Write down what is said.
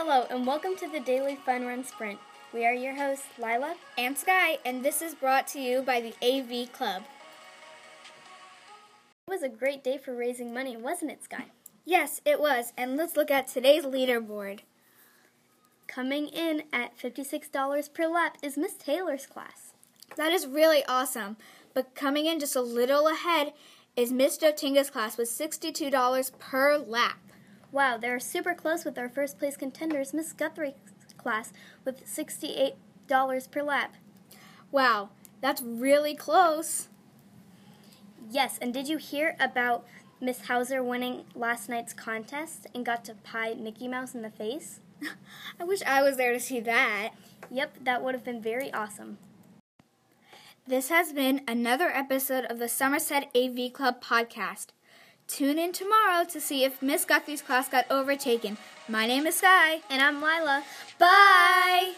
Hello, and welcome to the Daily Fun Run Sprint. We are your hosts, Lila and Sky, and this is brought to you by the AV Club. It was a great day for raising money, wasn't it, Sky? Yes, it was, and let's look at today's leaderboard. Coming in at $56 per lap is Miss Taylor's class. That is really awesome, but coming in just a little ahead is Miss Dotinga's class with $62 per lap. Wow, they're super close with our first place contenders, Miss Guthrie's class, with $68 per lap. Wow, that's really close. Yes, and did you hear about Miss Hauser winning last night's contest and got to pie Mickey Mouse in the face? I wish I was there to see that. Yep, that would have been very awesome. This has been another episode of the Somerset AV Club podcast. Tune in tomorrow to see if Miss Guthrie's class got overtaken. My name is Sky. And I'm Lila. Bye!